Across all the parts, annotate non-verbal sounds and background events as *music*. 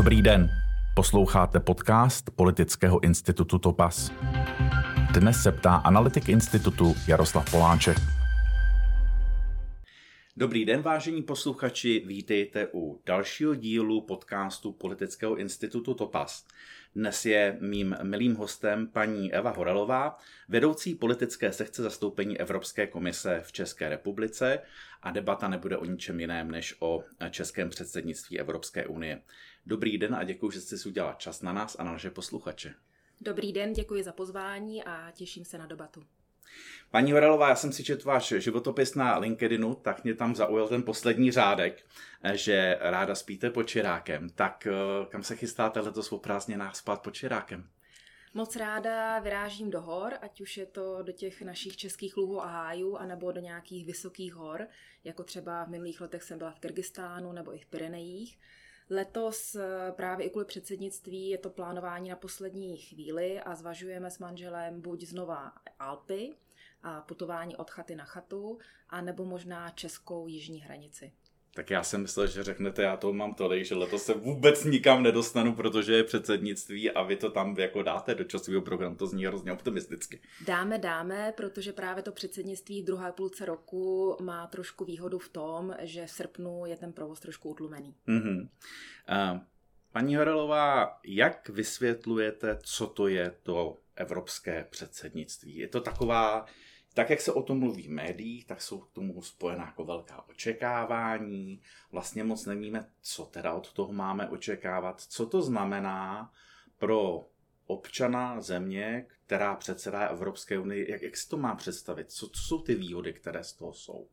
Dobrý den. Posloucháte podcast Politického institutu Topas. Dnes se ptá analytik institutu Jaroslav Poláček. Dobrý den, vážení posluchači, vítejte u dalšího dílu podcastu Politického institutu Topas. Dnes je mým milým hostem paní Eva Horelová, vedoucí politické sekce zastoupení Evropské komise v České republice a debata nebude o ničem jiném než o českém předsednictví Evropské unie. Dobrý den a děkuji, že jste si udělala čas na nás a na naše posluchače. Dobrý den, děkuji za pozvání a těším se na debatu. Paní Horelová, já jsem si četl váš životopis na LinkedInu, tak mě tam zaujal ten poslední řádek, že ráda spíte pod čirákem. Tak eh, kam se chystáte letos o prázdninách spát pod čirákem? Moc ráda vyrážím do hor, ať už je to do těch našich českých luhů a hájů, anebo do nějakých vysokých hor, jako třeba v minulých letech jsem byla v Kyrgyzstánu nebo i v Pyrenejích. Letos eh, právě i kvůli předsednictví je to plánování na poslední chvíli a zvažujeme s manželem buď znova Alpy a putování od chaty na chatu, a nebo možná českou jižní hranici. Tak já jsem myslel, že řeknete, já to mám tolik, že letos se vůbec nikam nedostanu, protože je předsednictví a vy to tam jako dáte do časového programu, to zní hrozně optimisticky. Dáme, dáme, protože právě to předsednictví v druhé půlce roku má trošku výhodu v tom, že v srpnu je ten provoz trošku utlumený. Mm-hmm. Uh, paní Horelová, jak vysvětlujete, co to je to evropské předsednictví? Je to taková tak, jak se o tom mluví v médiích, tak jsou k tomu spojená jako velká očekávání. Vlastně moc nevíme, co teda od toho máme očekávat. Co to znamená pro občana země, která předsedá Evropské unii, jak, jak si to má představit? Co, co jsou ty výhody, které z toho jsou?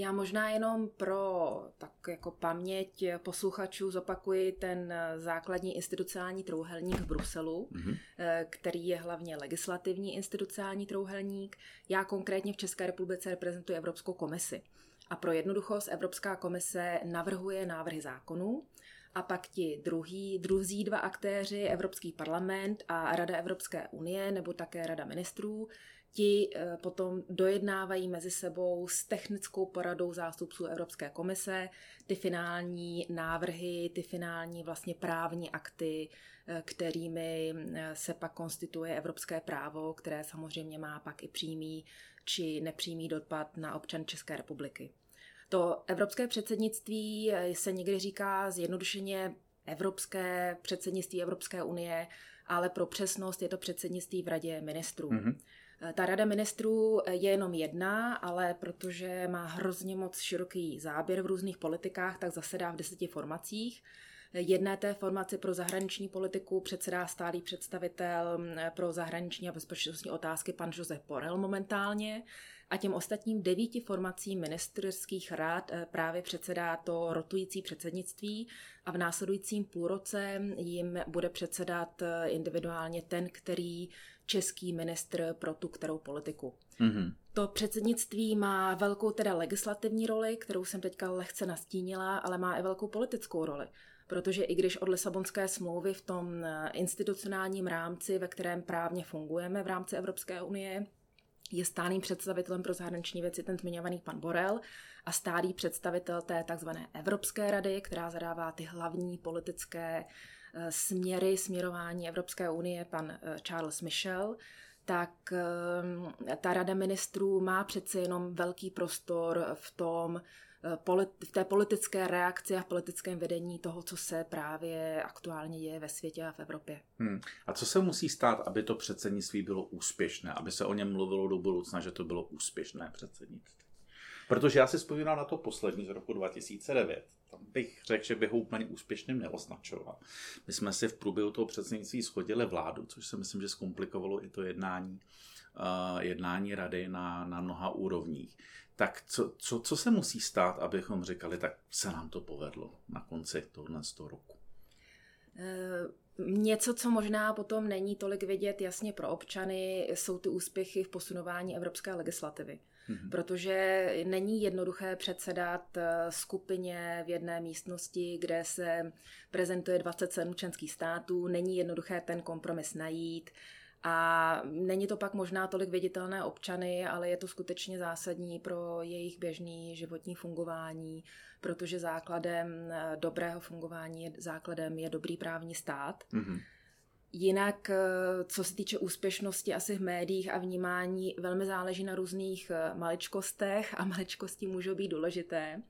Já možná jenom pro tak jako paměť posluchačů zopakuji ten základní institucionální trouhelník v Bruselu, mm-hmm. který je hlavně legislativní institucionální trouhelník. Já konkrétně v České republice reprezentuji Evropskou komisi. A pro jednoduchost Evropská komise navrhuje návrhy zákonů a pak ti druhý, druzí dva aktéři, Evropský parlament a Rada Evropské unie nebo také Rada ministrů, ti eh, potom dojednávají mezi sebou s technickou poradou zástupců Evropské komise ty finální návrhy, ty finální vlastně právní akty, eh, kterými eh, se pak konstituje evropské právo, které samozřejmě má pak i přímý či nepřímý dopad na občan České republiky. To evropské předsednictví se někdy říká zjednodušeně evropské předsednictví Evropské unie, ale pro přesnost je to předsednictví v Radě ministrů. Mm-hmm. Ta rada ministrů je jenom jedna, ale protože má hrozně moc široký záběr v různých politikách, tak zasedá v deseti formacích. Jedné té formaci pro zahraniční politiku předsedá stálý představitel pro zahraniční a bezpečnostní otázky pan Josef Porel momentálně a těm ostatním devíti formacím ministerských rád eh, právě předsedá to rotující předsednictví a v následujícím půlroce jim bude předsedat eh, individuálně ten, který český ministr pro tu kterou politiku. Mm-hmm. To předsednictví má velkou teda legislativní roli, kterou jsem teďka lehce nastínila, ale má i velkou politickou roli. Protože i když od Lisabonské smlouvy v tom eh, institucionálním rámci, ve kterém právně fungujeme v rámci Evropské unie, je stálým představitelem pro zahraniční věci ten zmiňovaný pan Borel a stálý představitel té takzvané Evropské rady, která zadává ty hlavní politické Eh, směry, směrování Evropské unie, pan eh, Charles Michel, tak eh, ta rada ministrů má přece jenom velký prostor v tom, v té politické reakci a v politickém vedení toho, co se právě aktuálně děje ve světě a v Evropě. Hmm. A co se musí stát, aby to předsednictví bylo úspěšné, aby se o něm mluvilo do budoucna, že to bylo úspěšné předsednictví? Protože já si vzpomínám na to poslední z roku 2009 tam bych řekl, že bych ho úplně úspěšně neoznačoval. My jsme si v průběhu toho předsednictví schodili vládu, což si myslím, že zkomplikovalo i to jednání, uh, jednání rady na, na mnoha úrovních. Tak co, co, co se musí stát, abychom říkali, tak se nám to povedlo na konci tohle z toho roku? Uh... Něco, co možná potom není tolik vidět jasně pro občany, jsou ty úspěchy v posunování evropské legislativy mm-hmm. protože není jednoduché předsedat eh, skupině v jedné místnosti, kde se prezentuje 27 členských států, není jednoduché ten kompromis najít A není to pak možná tolik viditelné občany, ale je to skutečně zásadní pro jejich běžný životní fungování, protože základem eh, dobrého fungování, základem je dobrý právní stát. Mm-hmm. Jinak, eh, co se týče úspěšnosti asi v médiích a vnímání, velmi záleží na různých eh, maličkostech a *laughs* maličkosti můžou být důležité.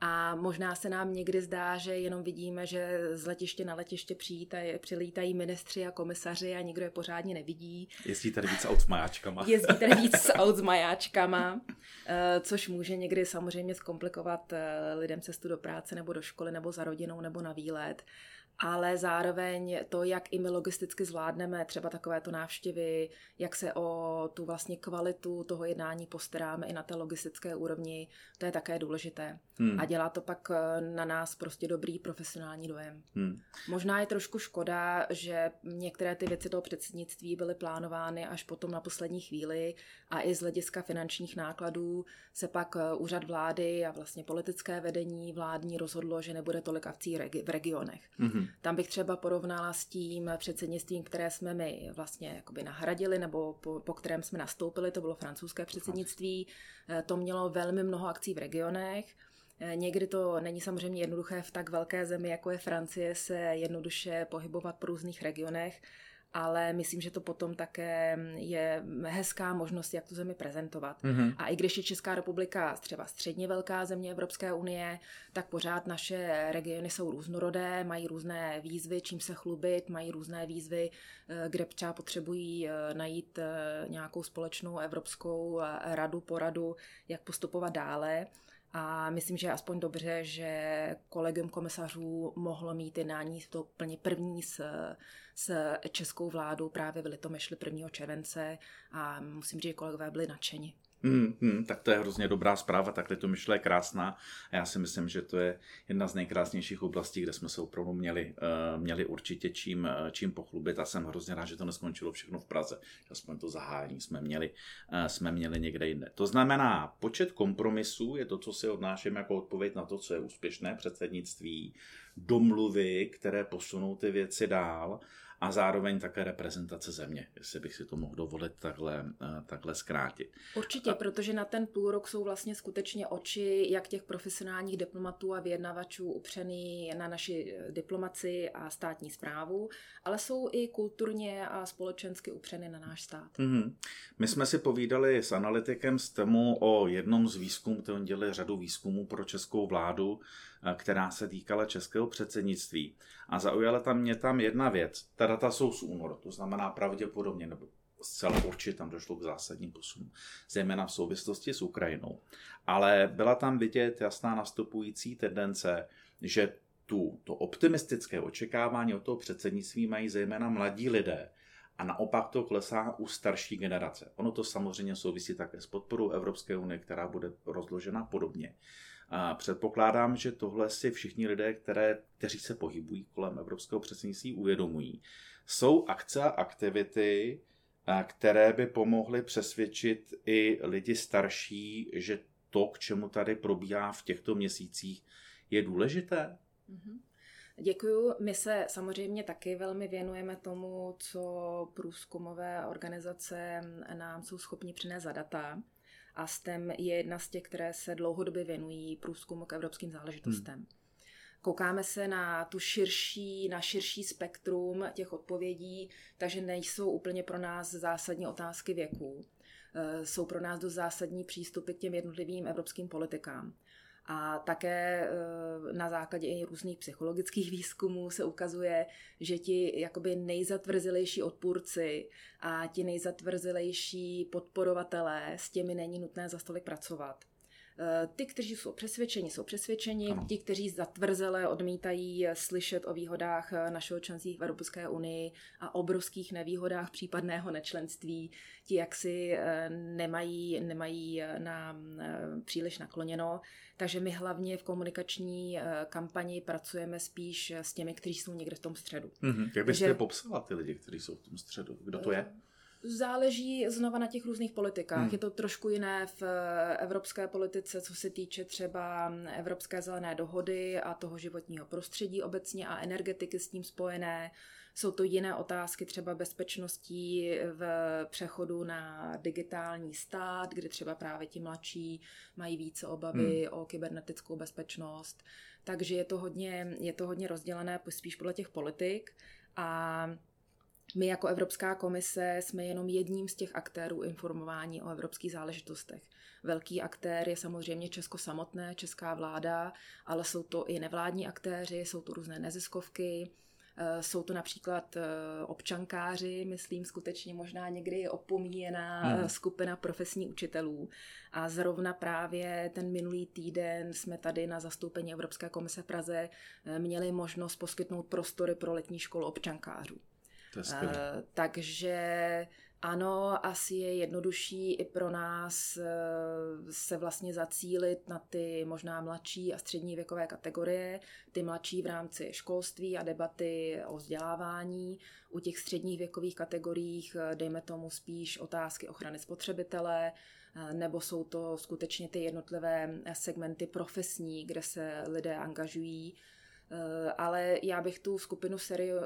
A možná se nám někdy zdá, že jenom vidíme, že z letiště na letiště přijítají, přilítají ministři a komisaři a nikdo je pořádně nevidí. Jezdí tady víc aut s majáčkama. Jezdí tady víc *laughs* aut s majáčkama, eh, což může někdy samozřejmě zkomplikovat lidem cestu do práce nebo do školy nebo za rodinou nebo na výlet ale zároveň to, jak i my logisticky zvládneme třeba takovéto návštěvy, jak se o tu vlastně kvalitu toho jednání postaráme i na té logistické úrovni, to je také důležité. Hmm. A dělá to pak eh, na nás prostě dobrý profesionální dojem. Hmm. Možná je trošku škoda, že některé ty věci toho předsednictví byly plánovány až potom na poslední chvíli a i z hlediska finančních nákladů se pak eh, úřad vlády a vlastně politické vedení vládní rozhodlo, že nebude tolik akcí v regionech. Hmm. Tam bych třeba porovnala s tím předsednictvím, které jsme my vlastně jakoby nahradili, nebo po, po kterém jsme nastoupili, to bylo francouzské předsednictví. Eh, to mělo velmi mnoho akcí v regionech. Eh, někdy to není samozřejmě jednoduché v tak velké zemi, jako je Francie, se jednoduše pohybovat po různých regionech ale myslím, že to potom také je hezká možnost, jak tu zemi prezentovat. Mm-hmm. A i když je Česká republika třeba středně velká země Evropské unie, tak pořád naše regiony jsou různorodé, mají různé výzvy, čím se chlubit, mají různé výzvy, eh, kde třeba potřebují eh, najít eh, nějakou společnou evropskou radu, poradu, jak postupovat dále. A myslím, že je aspoň dobře, že kolegium komisařů mohlo mít jednání to plně první s, s českou vládou právě v Litomešli 1. července a musím říct, že kolegové byli nadšeni. Hmm, hmm, tak to je hrozně dobrá zpráva, takhle to myšle je krásná a já si myslím, že to je jedna z nejkrásnějších oblastí, kde jsme se opravdu měli, uh, měli určitě čím, uh, čím pochlubit a jsem hrozně rád, že to neskončilo všechno v Praze. Aspoň to zahájení jsme měli, uh, jsme měli někde jinde. To znamená, počet kompromisů je to, co si odnáším jako odpověď na to, co je úspěšné předsednictví, domluvy, které posunou ty věci dál a zároveň také reprezentace země, jestli bych si to mohl dovolit takhle, eh, takhle zkrátit. Určitě, a... protože na ten půl rok jsou vlastně skutečně oči jak těch profesionálních diplomatů a vyjednavačů upřený na naši eh, diplomaci a státní zprávu, ale jsou i kulturně a společensky upřeny na náš stát. Mm-hmm. My jsme si povídali s analytikem z TEMu o jednom z výzkumů, který dělali řadu výzkumů pro českou vládu, která se týkala českého předsednictví. A zaujala tam mě tam jedna věc. Ta data jsou z února, to znamená pravděpodobně, nebo zcela určitě tam došlo k zásadním posunům, zejména v souvislosti s Ukrajinou. Ale byla tam vidět jasná nastupující tendence, že tu, to optimistické očekávání od toho předsednictví mají zejména mladí lidé, a naopak to klesá u starší generace. Ono to samozřejmě souvisí také s podporou Evropské unie, která bude rozložena podobně. A předpokládám, že tohle si všichni lidé, které, kteří se pohybují kolem evropského předsednictví, uvědomují. Jsou akce a aktivity, které by pomohly přesvědčit i lidi starší, že to, k čemu tady probíhá v těchto měsících, je důležité? Mm-hmm. Děkuju. My se samozřejmě taky velmi věnujeme tomu, co průzkumové organizace nám jsou schopni přinést za data a STEM je jedna z těch, které se dlouhodobě věnují průzkumu k evropským záležitostem. Hmm. Koukáme se na tu širší, na širší spektrum těch odpovědí, takže nejsou úplně pro nás zásadní otázky věku. E, jsou pro nás dost zásadní přístupy k těm jednotlivým evropským politikám. A také eh, na základě i různých psychologických výzkumů se ukazuje, že ti jakoby nejzatvrzelejší odpůrci a ti nejzatvrzelejší podporovatelé, s těmi není nutné za stolik pracovat. Eh, ty, kteří jsou přesvědčeni, jsou přesvědčeni, ano. ti, kteří zatvrzele odmítají slyšet o výhodách eh, našeho členství v Evropské unii a obrovských nevýhodách případného nečlenství, ti jaksi eh, nemají, nemají na příliš nakloněno. Takže my hlavně v komunikační kampani pracujeme spíš s těmi, kteří jsou někde v tom středu. Mm-hmm. Jak byste Takže, popsala ty lidi, kteří jsou v tom středu? Kdo to je? Záleží znova na těch různých politikách. Hmm. Je to trošku jiné v eh, evropské politice, co se týče třeba Evropské zelené dohody a toho životního prostředí obecně a energetiky s tím spojené. Jsou to jiné otázky třeba bezpečností v přechodu na digitální stát, kdy třeba právě ti mladší mají více obavy hmm. o kybernetickou bezpečnost. Takže je to hodně, je to hodně rozdělené spíš podle těch politik a my jako Evropská komise jsme jenom jedním z těch aktérů informování o evropských záležitostech. Velký aktér je samozřejmě Česko samotné, česká vláda, ale jsou to i nevládní aktéři, jsou to různé neziskovky, eh, jsou to například eh, občankáři, myslím skutečně možná někdy opomíjená Hmm. hmm. skupina profesní učitelů. A zrovna právě ten minulý týden jsme tady na zastoupení Evropské komise v Praze eh, měli možnost poskytnout prostory pro letní školu občankářů. To je. Eh, takže ano, asi je jednodušší i pro nás eh, se vlastně zacílit na ty možná mladší a střední věkové kategorie, ty mladší v rámci školství a debaty o vzdělávání. U těch středních věkových kategoriích eh, dejme tomu spíš otázky ochrany spotřebitele, nebo jsou to skutečně ty jednotlivé segmenty profesní, kde se lidé angažují. Eh, ale já bych tu skupinu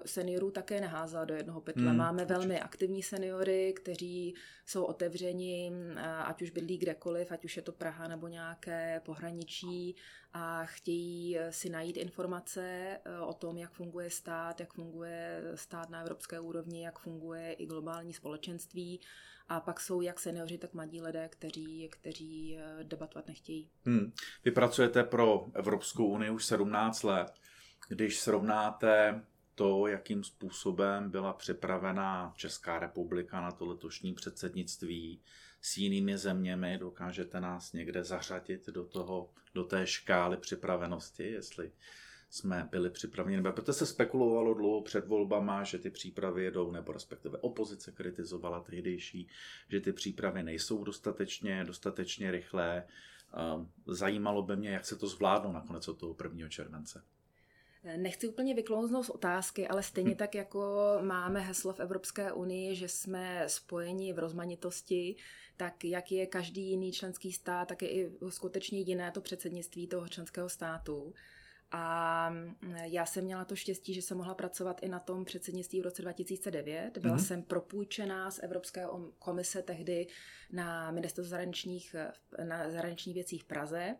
seniorů také neházela do jednoho pytle. Hmm, Máme určitě. velmi aktivní seniory, kteří jsou otevřeni, eh, ať už bydlí kdekoliv, ať už je to Praha nebo nějaké pohraničí a chtějí eh, si najít informace o tom, jak funguje stát, jak funguje stát na evropské úrovni, jak funguje i globální společenství. A pak jsou jak seniori, tak mladí lidé, kteří, kteří debatovat nechtějí. Hmm. Vy pracujete pro Evropskou unii už 17 let. Když srovnáte to, jakým způsobem byla připravena Česká republika na to letošní předsednictví s jinými zeměmi, dokážete nás někde zařadit do, toho, do té škály připravenosti, jestli jsme byli připraveni, nebo protože se spekulovalo dlouho před volbama, že ty přípravy jedou, nebo respektive opozice kritizovala tehdejší, že ty přípravy nejsou dostatečně, dostatečně rychlé. Ehm, Zajímalo by mě, jak se to zvládlo nakonec od toho 1. července. Nechci úplně vyklouznout z otázky, ale stejně tak jako máme heslo v Evropské unii, že jsme spojeni v rozmanitosti, tak jak je každý jiný členský stát, tak je i skutečně jiné to předsednictví toho členského státu. A já jsem měla to štěstí, že jsem mohla pracovat i na tom předsednictví v roce 2009. Byla Mhm. jsem propůjčená z Evropské om- komise tehdy na ministerstvu zahraničních, na zahraničních věcí v Praze.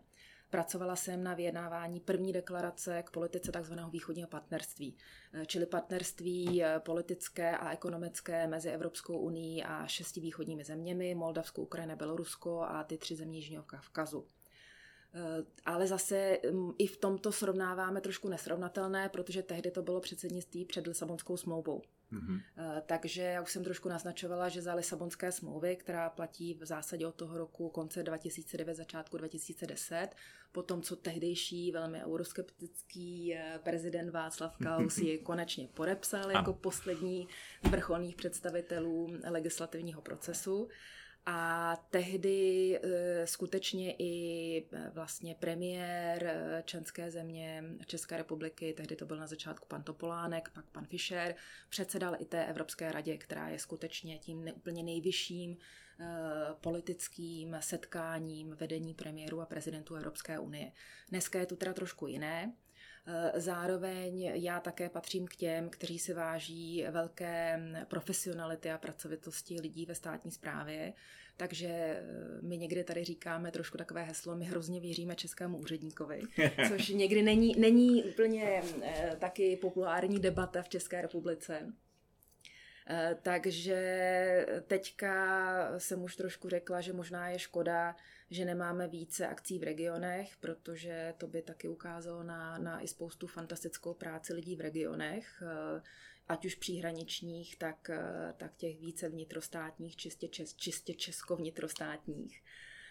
Pracovala jsem na vyjednávání první deklarace k politice tzv. východního partnerství, Eh, čili partnerství eh, politické a ekonomické mezi Evropskou unii a šesti východními zeměmi, Moldavskou, Ukrajina, Bělorusko a ty tři země Jižního Kavkazu. Eh, Ale zase mm, i v tomto srovnáváme trošku nesrovnatelné, protože tehdy to bylo předsednictví před Lisabonskou smlouvou. Mhm. Eh, Takže já už jsem trošku naznačovala, že za Lisabonské smlouvy, která platí v zásadě od toho roku konce 2009, začátku 2010, po tom, co tehdejší velmi euroskeptický eh, prezident Václav Klaus ji *laughs* konečně podepsal jako poslední z vrcholných představitelů legislativního procesu. A tehdy e, skutečně i e, vlastně premiér e, členské země České republiky, tehdy to byl na začátku pan Topolánek, pak pan Fischer, předsedal i té Evropské radě, která je skutečně tím úplně nejvyšším politickým setkáním vedení premiérů a prezidentů Evropské unie. Dneska je to teda trošku jiné. E, Zároveň já také patřím k těm, kteří si váží velké profesionality a pracovitosti lidí ve státní správě, takže e, my někdy tady říkáme trošku takové heslo, my hrozně věříme českému úředníkovi, *laughs* což někdy není, není úplně e, taky populární debata v České republice. Takže teďka jsem už trošku řekla, že možná je škoda, že nemáme více akcí v regionech, protože to by taky ukázalo na, na i spoustu fantastickou práci lidí v regionech, eh, ať už příhraničních, tak, eh, tak těch více vnitrostátních, čistě, čes, čistě česko-vnitrostátních.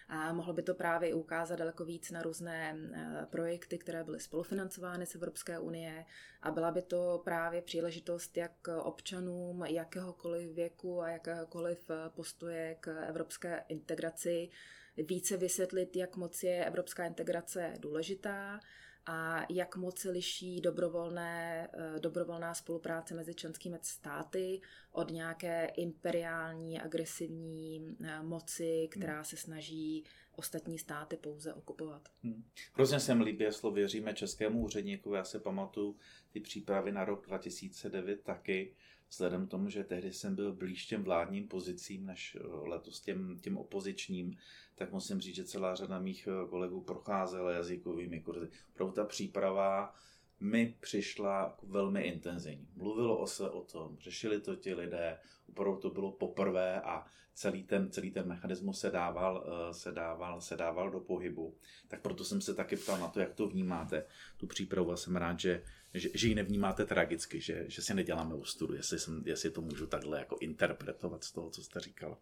A mohlo by to právě ukázat daleko víc na různé eh, projekty, které byly spolufinancovány z Evropské unie a byla by to právě příležitost jak občanům jakéhokoliv věku a jakéhokoliv postoje k evropské integraci více vysvětlit, jak moc je evropská integrace důležitá a jak moc se liší dobrovolné, eh, dobrovolná spolupráce mezi členskými státy od nějaké imperiální, agresivní eh, moci, která hmm. se snaží ostatní státy pouze okupovat. Hmm. Hrozně se mi líbí slovo věříme českému úředníkovi. Já se pamatuju ty přípravy na rok 2009 taky, vzhledem k tomu, že tehdy jsem byl blíž těm vládním pozicím než eh, letos těm, těm opozičním, tak musím říct, že celá řada mých eh, kolegů procházela jazykovými kurzy. Opravdu ta příprava mi přišla velmi intenzivní. Mluvilo o se o tom, řešili to ti lidé, opravdu to bylo poprvé a celý ten, celý ten mechanismus se dával, eh, se, dával, se dával do pohybu. Tak proto jsem se taky ptal na to, jak to vnímáte, tu přípravu a jsem rád, že, že, že ji nevnímáte tragicky, že, že si neděláme ostudu, jestli, jsem, jestli to můžu takhle jako interpretovat z toho, co jste říkala.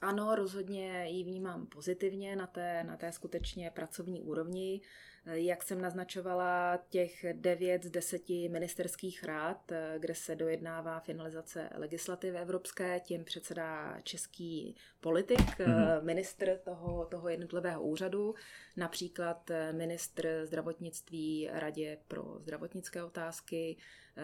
Ano, rozhodně ji vnímám pozitivně na té, na té skutečně pracovní úrovni. Jak jsem naznačovala, těch devět z deseti ministerských rád, kde se dojednává finalizace legislativy evropské, tím předsedá český politik, mm-hmm. ministr toho, toho jednotlivého úřadu, například ministr zdravotnictví Radě pro zdravotnické otázky,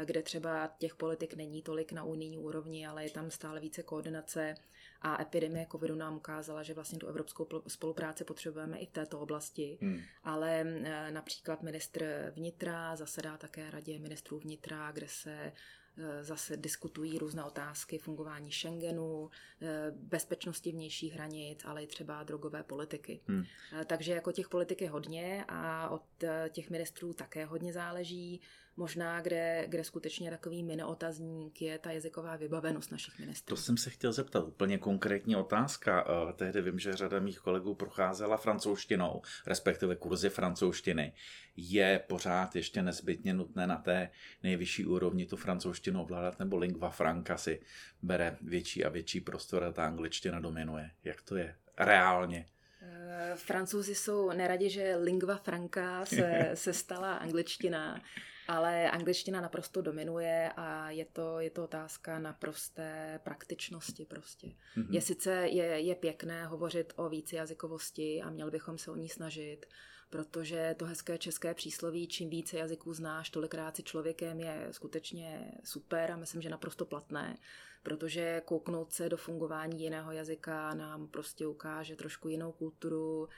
kde třeba těch politik není tolik na unijní úrovni, ale je tam stále více koordinace a epidemie covidu nám ukázala, že vlastně tu evropskou spolupráci potřebujeme i v této oblasti. Hmm. Ale e, například ministr vnitra zasedá také radě ministrů vnitra, kde se e, zase diskutují různé otázky fungování Schengenu, e, bezpečnosti vnějších hranic, ale i třeba drogové politiky. Hmm. Takže jako těch politik je hodně a od těch ministrů také hodně záleží. Možná, kde, kde skutečně takový mini-otazník je ta jazyková vybavenost našich ministrů. To jsem se chtěl zeptat, úplně konkrétní otázka. Eh, tehdy vím, že řada mých kolegů procházela francouzštinou, respektive kurzy francouzštiny. Je pořád ještě nezbytně nutné na té nejvyšší úrovni tu francouzštinu ovládat, nebo lingva franca si bere větší a větší prostor a ta angličtina dominuje? Jak to je reálně? Eh, Francouzi jsou neradi, že lingva franca se, *laughs* se stala angličtina ale angličtina naprosto dominuje a je to, je to otázka naprosté praktičnosti prostě. Mm-hmm. Je sice je, je pěkné hovořit o vícejazykovosti a měli bychom se o ní snažit, protože to hezké české přísloví, čím více jazyků znáš, tolikrát si člověkem je skutečně super a myslím, že naprosto platné, protože kouknout se do fungování jiného jazyka nám prostě ukáže trošku jinou kulturu,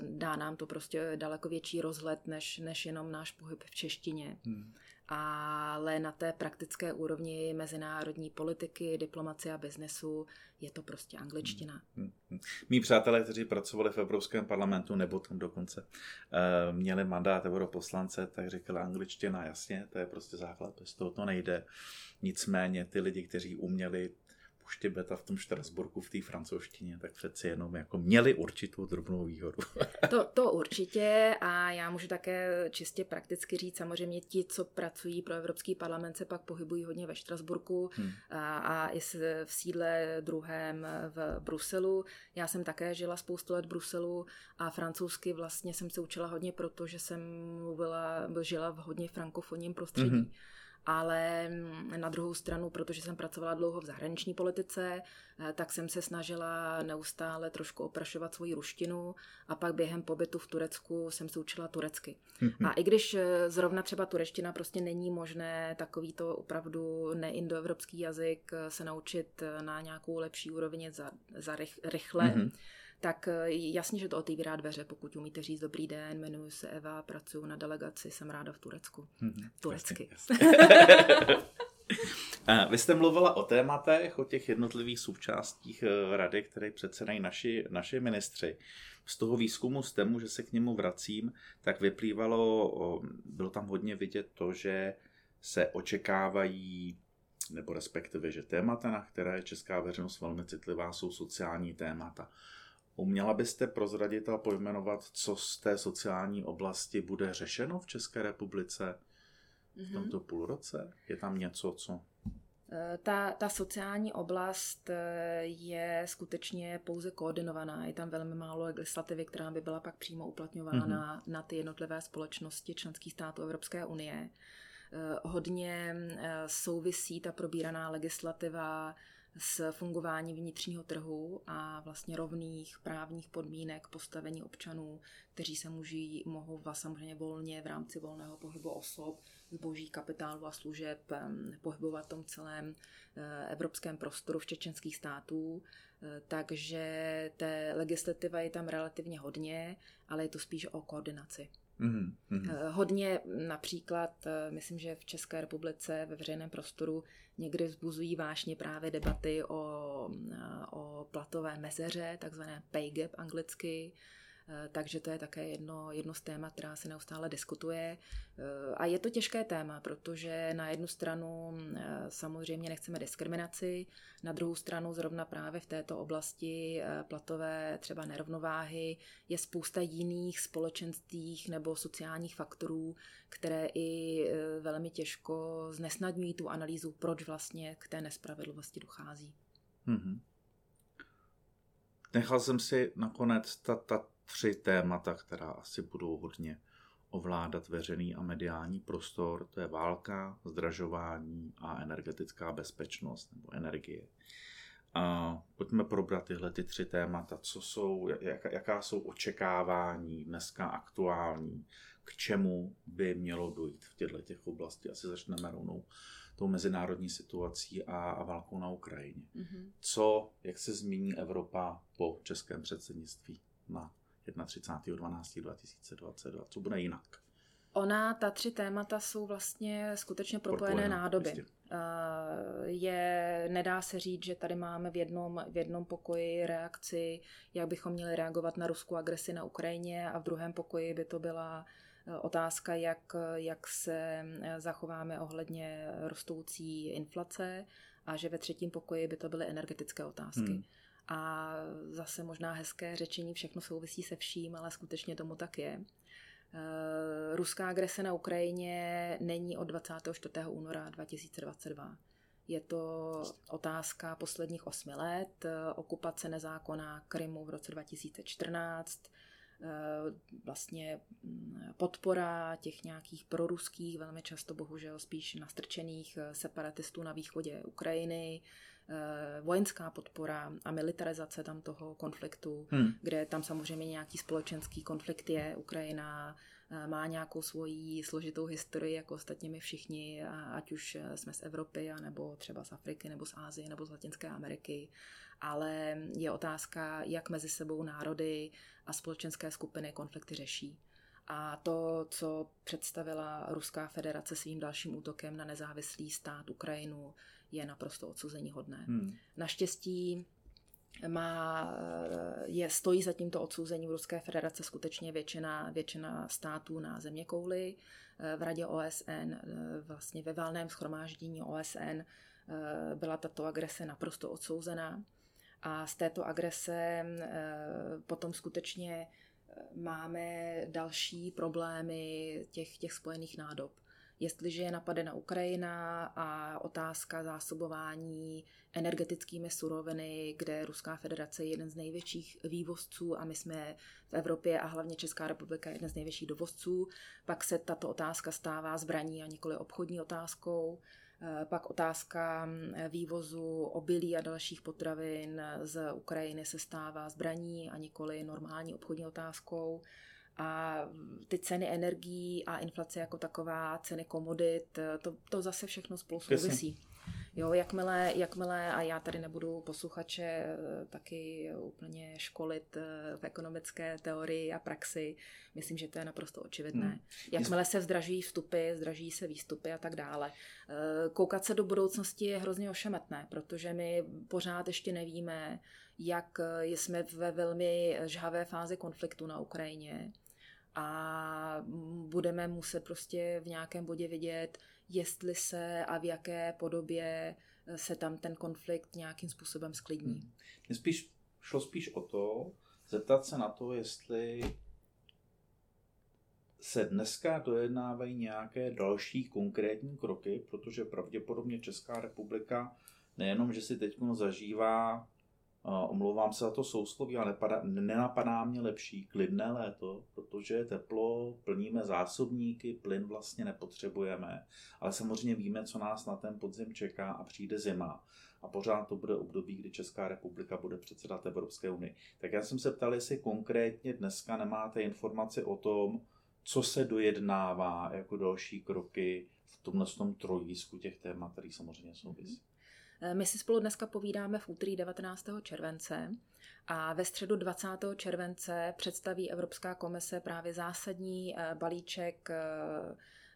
dá nám to prostě daleko větší rozhled, než, než jenom náš pohyb v češtině. Hmm. Ale na té praktické úrovni mezinárodní politiky, diplomacie a biznesu je to prostě angličtina. Hmm. Hmm. Mí přátelé, kteří pracovali v Evropském parlamentu, nebo tam dokonce uh, měli mandát europoslance, tak říkali angličtina, jasně, to je prostě základ, bez toho to nejde. Nicméně ty lidi, kteří uměli beta v tom Štrasburku v té francouzštině, tak přeci jenom jako měli určitou drobnou výhodu. *laughs* to, to určitě a já můžu také čistě prakticky říct, samozřejmě ti, co pracují pro Evropský parlament, se pak pohybují hodně ve Štrasburku hmm. a, a i v sídle druhém v Bruselu. Já jsem také žila spoustu let v Bruselu a francouzsky vlastně jsem se učila hodně, protože jsem mluvila, žila v hodně frankofonním prostředí. Hmm ale na druhou stranu, protože jsem pracovala dlouho v zahraniční politice, eh, tak jsem se snažila neustále trošku oprašovat svoji ruštinu a pak během pobytu v Turecku jsem se učila turecky. Mm-hmm. A i když eh, zrovna třeba turečtina prostě není možné takový to opravdu neindoevropský jazyk eh, se naučit na nějakou lepší úroveň za, za rych, rychle, mm-hmm tak eh, jasně, že to otevírá dveře, pokud umíte říct dobrý den, jmenuji se Eva, pracuji na delegaci, jsem ráda v Turecku. Mm-hmm. Turecky. Jasně, jasně. *laughs* Vy jste mluvila o tématech, o těch jednotlivých součástích eh, rady, které předsedají naši, naši ministři. Z toho výzkumu z tému, že se k němu vracím, tak vyplývalo, bylo tam hodně vidět to, že se očekávají nebo respektive, že témata, na které je česká veřejnost velmi citlivá, jsou sociální témata. Uměla byste prozradit a pojmenovat, co z té sociální oblasti bude řešeno v České republice v mhm. tomto půlroce? Je tam něco, co eh, ta, ta sociální oblast eh, je skutečně pouze koordinovaná. Je tam velmi málo legislativy, která by byla pak přímo uplatňována mm-hmm. na ty jednotlivé společnosti členských států Evropské unie. Eh, hodně souvisí ta probíraná legislativa s fungování vnitřního trhu a vlastně rovných právních podmínek postavení občanů, kteří se můží, mohou samozřejmě volně v rámci volného pohybu osob, zboží, kapitálu a služeb pohybovat v tom celém eh, evropském prostoru v čečenských států. Eh, takže té legislativa je tam relativně hodně, ale je to spíš o koordinaci. Mm-hmm. Hodně například, eh, myslím, že v České republice ve veřejném prostoru někdy vzbuzují vážně právě debaty o, eh, o platové mezeře, takzvané pay gap anglicky, Eh, takže to je také jedno, jedno z témat, která se neustále diskutuje. Eh, a je to těžké téma, protože na jednu stranu eh, samozřejmě nechceme diskriminaci, na druhou stranu zrovna právě v této oblasti platové třeba nerovnováhy je spousta jiných společenských nebo sociálních faktorů, které i velmi těžko znesnadňují tu analýzu, proč vlastně k té nespravedlivosti dochází. Mm-hmm. Nechal jsem si nakonec ta, ta tři témata, která asi budou hodně ovládat veřejný a mediální prostor. To je válka, zdražování a energetická bezpečnost nebo energie. A pojďme probrat tyhle ty tři témata. Co jsou, jak, jaká jsou očekávání dneska aktuální, k čemu by mělo dojít v těchto těch oblasti. Asi začneme rovnou tou mezinárodní situací a, a válkou na Ukrajině. Mm-hmm. Co, jak se změní Evropa po českém předsednictví na 31.12.2022. Co bude jinak? Ona, ta tři témata jsou vlastně skutečně propojené nádoby. Jistě. Je, nedá se říct, že tady máme v jednom, v jednom pokoji reakci, jak bychom měli reagovat na ruskou agresi na Ukrajině a v druhém pokoji by to byla e, otázka, jak, jak se e, zachováme ohledně rostoucí inflace a že ve třetím pokoji by to byly energetické otázky. Hmm. A zase možná hezké řečení, všechno souvisí se vším, ale skutečně tomu tak je. Eh, ruská agrese na Ukrajině není od 24. února 2022. Je to otázka posledních osmi let, eh, okupace nezákonná Krymu v roce 2014, eh, vlastně mm, podpora těch nějakých proruských, velmi často bohužel spíš nastrčených separatistů na východě Ukrajiny, vojenská podpora a militarizace tam toho konfliktu, hmm. kde tam samozřejmě nějaký společenský konflikt je. Ukrajina eh, má nějakou svoji složitou historii, jako ostatně my všichni, ať už eh, jsme z Evropy, nebo třeba z Afriky, nebo z Ázie, nebo z Latinské Ameriky. Ale je otázka, jak mezi sebou národy a společenské skupiny konflikty řeší. A to, co představila Ruská federace svým dalším útokem na nezávislý stát Ukrajinu, je naprosto odsuzení hodné. Hmm. Naštěstí má, je, stojí za tímto odsouzením Ruské federace skutečně většina, většina států na země kouly. V radě OSN, vlastně ve válném schromáždění OSN byla tato agrese naprosto odsouzená. A z této agrese potom skutečně máme další problémy těch, těch spojených nádob jestliže je napadena Ukrajina a otázka zásobování energetickými suroviny, kde Ruská federace je jeden z největších vývozců a my jsme v Evropě a hlavně Česká republika jeden z největších dovozců, pak se tato otázka stává zbraní a nikoli obchodní otázkou. Eh, pak otázka mm, vývozu obilí a dalších potravin z Ukrajiny se stává zbraní a nikoli normální obchodní otázkou a ty ceny energií a inflace jako taková, ceny komodit, to, to zase všechno spolu souvisí. Jo, jakmile, jakmile, a já tady nebudu posluchače eh, taky úplně školit eh, v ekonomické teorii a praxi, myslím, že to je naprosto očividné. Hmm. Jakmile se zdraží vstupy, zdraží se výstupy a tak dále. Eh, koukat se do budoucnosti je hrozně ošemetné, protože my pořád ještě nevíme, jak jsme ve velmi žhavé fázi konfliktu na Ukrajině a budeme muset prostě v nějakém bodě vidět, jestli se a v jaké podobě se tam ten konflikt nějakým způsobem sklidní. Hmm. Spíš, šlo spíš o to, zeptat se na to, jestli se dneska dojednávají nějaké další konkrétní kroky, protože pravděpodobně Česká republika nejenom, že si teď zažívá Omlouvám se za to sousloví, ale nepadá, nenapadá mě lepší klidné léto, protože je teplo, plníme zásobníky, plyn vlastně nepotřebujeme, ale samozřejmě víme, co nás na ten podzim čeká a přijde zima. a pořád to bude období, kdy Česká republika bude předsedat Evropské unii. Tak já jsem se ptal, jestli konkrétně dneska nemáte informace o tom, co se dojednává jako další kroky v tomhle tom trojísku těch témat, který samozřejmě souvisí. Eh, my si spolu dneska povídáme v úterý 19. července a ve středu 20. července představí Evropská komise právě zásadní eh, balíček eh,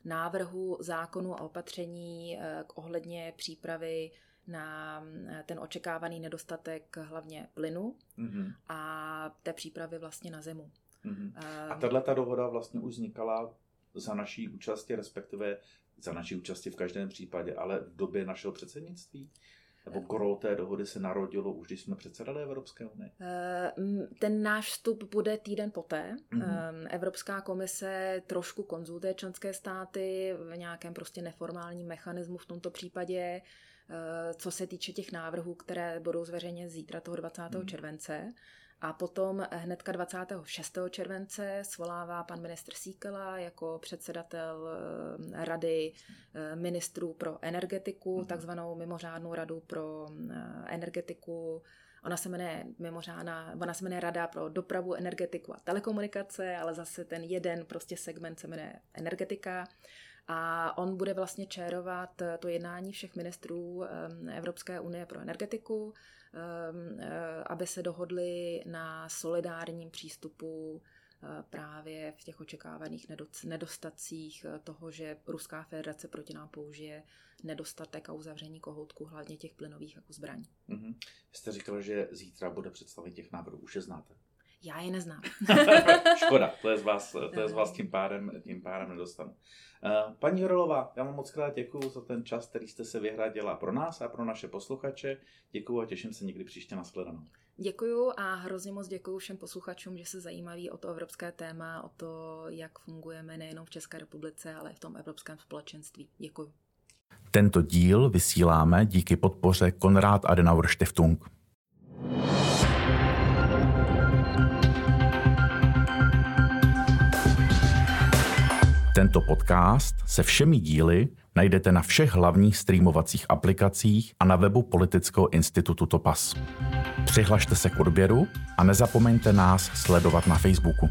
návrhu zákonu a opatření k ohledně přípravy na ten očekávaný nedostatek hlavně plynu mm-hmm. a té přípravy vlastně na zimu. Mm-hmm. A tahle ta dohoda vlastně už vznikala za naší účasti, respektive za naší účasti v každém případě, ale v době našeho předsednictví? Nebo gro té dohody se narodilo už, když jsme předsedali Evropské unii? Eh, ten náš vstup bude týden poté. Mm-hmm. Evropská komise trošku konzultuje členské státy v nějakém prostě neformálním mechanismu v tomto případě, eh, co se týče těch návrhů, které budou zveřejněny zítra toho 20. Mm-hmm. července. A potom hnedka 26. července svolává pan ministr Síkela jako předsedatel eh, rady eh, ministrů pro energetiku, mhm. takzvanou mimořádnou radu pro eh, energetiku. Ona se jmenuje mimořádná, ona se jmenuje Rada pro dopravu, energetiku a telekomunikace, ale zase ten jeden prostě segment se jmenuje energetika. A on bude vlastně čérovat to jednání všech ministrů Evropské unie pro energetiku aby se dohodli na solidárním přístupu eh, právě v těch očekávaných nedostacích eh, toho, že Ruská federace proti nám použije nedostatek a uzavření kohoutku, hlavně těch plynových jako zbraní. Mm-hmm. Jste říkala, že zítra bude představit těch návrhů, už je znáte. Já je neznám. *laughs* Škoda, to je z vás, to je z vás tím pádem, tím pádem nedostanu. Eh, paní Horolová, já vám moc krát děkuji za ten čas, který jste se vyhradila pro nás a pro naše posluchače. Děkuji a těším se někdy příště na shledanou. Děkuju a hrozně moc děkuji všem posluchačům, že se zajímaví o to evropské téma, o to, jak fungujeme nejenom v České republice, ale i v tom evropském společenství. Děkuji. Tento díl vysíláme díky podpoře Konrad Adenauer Stiftung. Tento podcast se všemi díly najdete na všech hlavních streamovacích aplikacích a na webu Politického institutu Topas. Přihlašte se k odběru a nezapomeňte nás sledovat na Facebooku.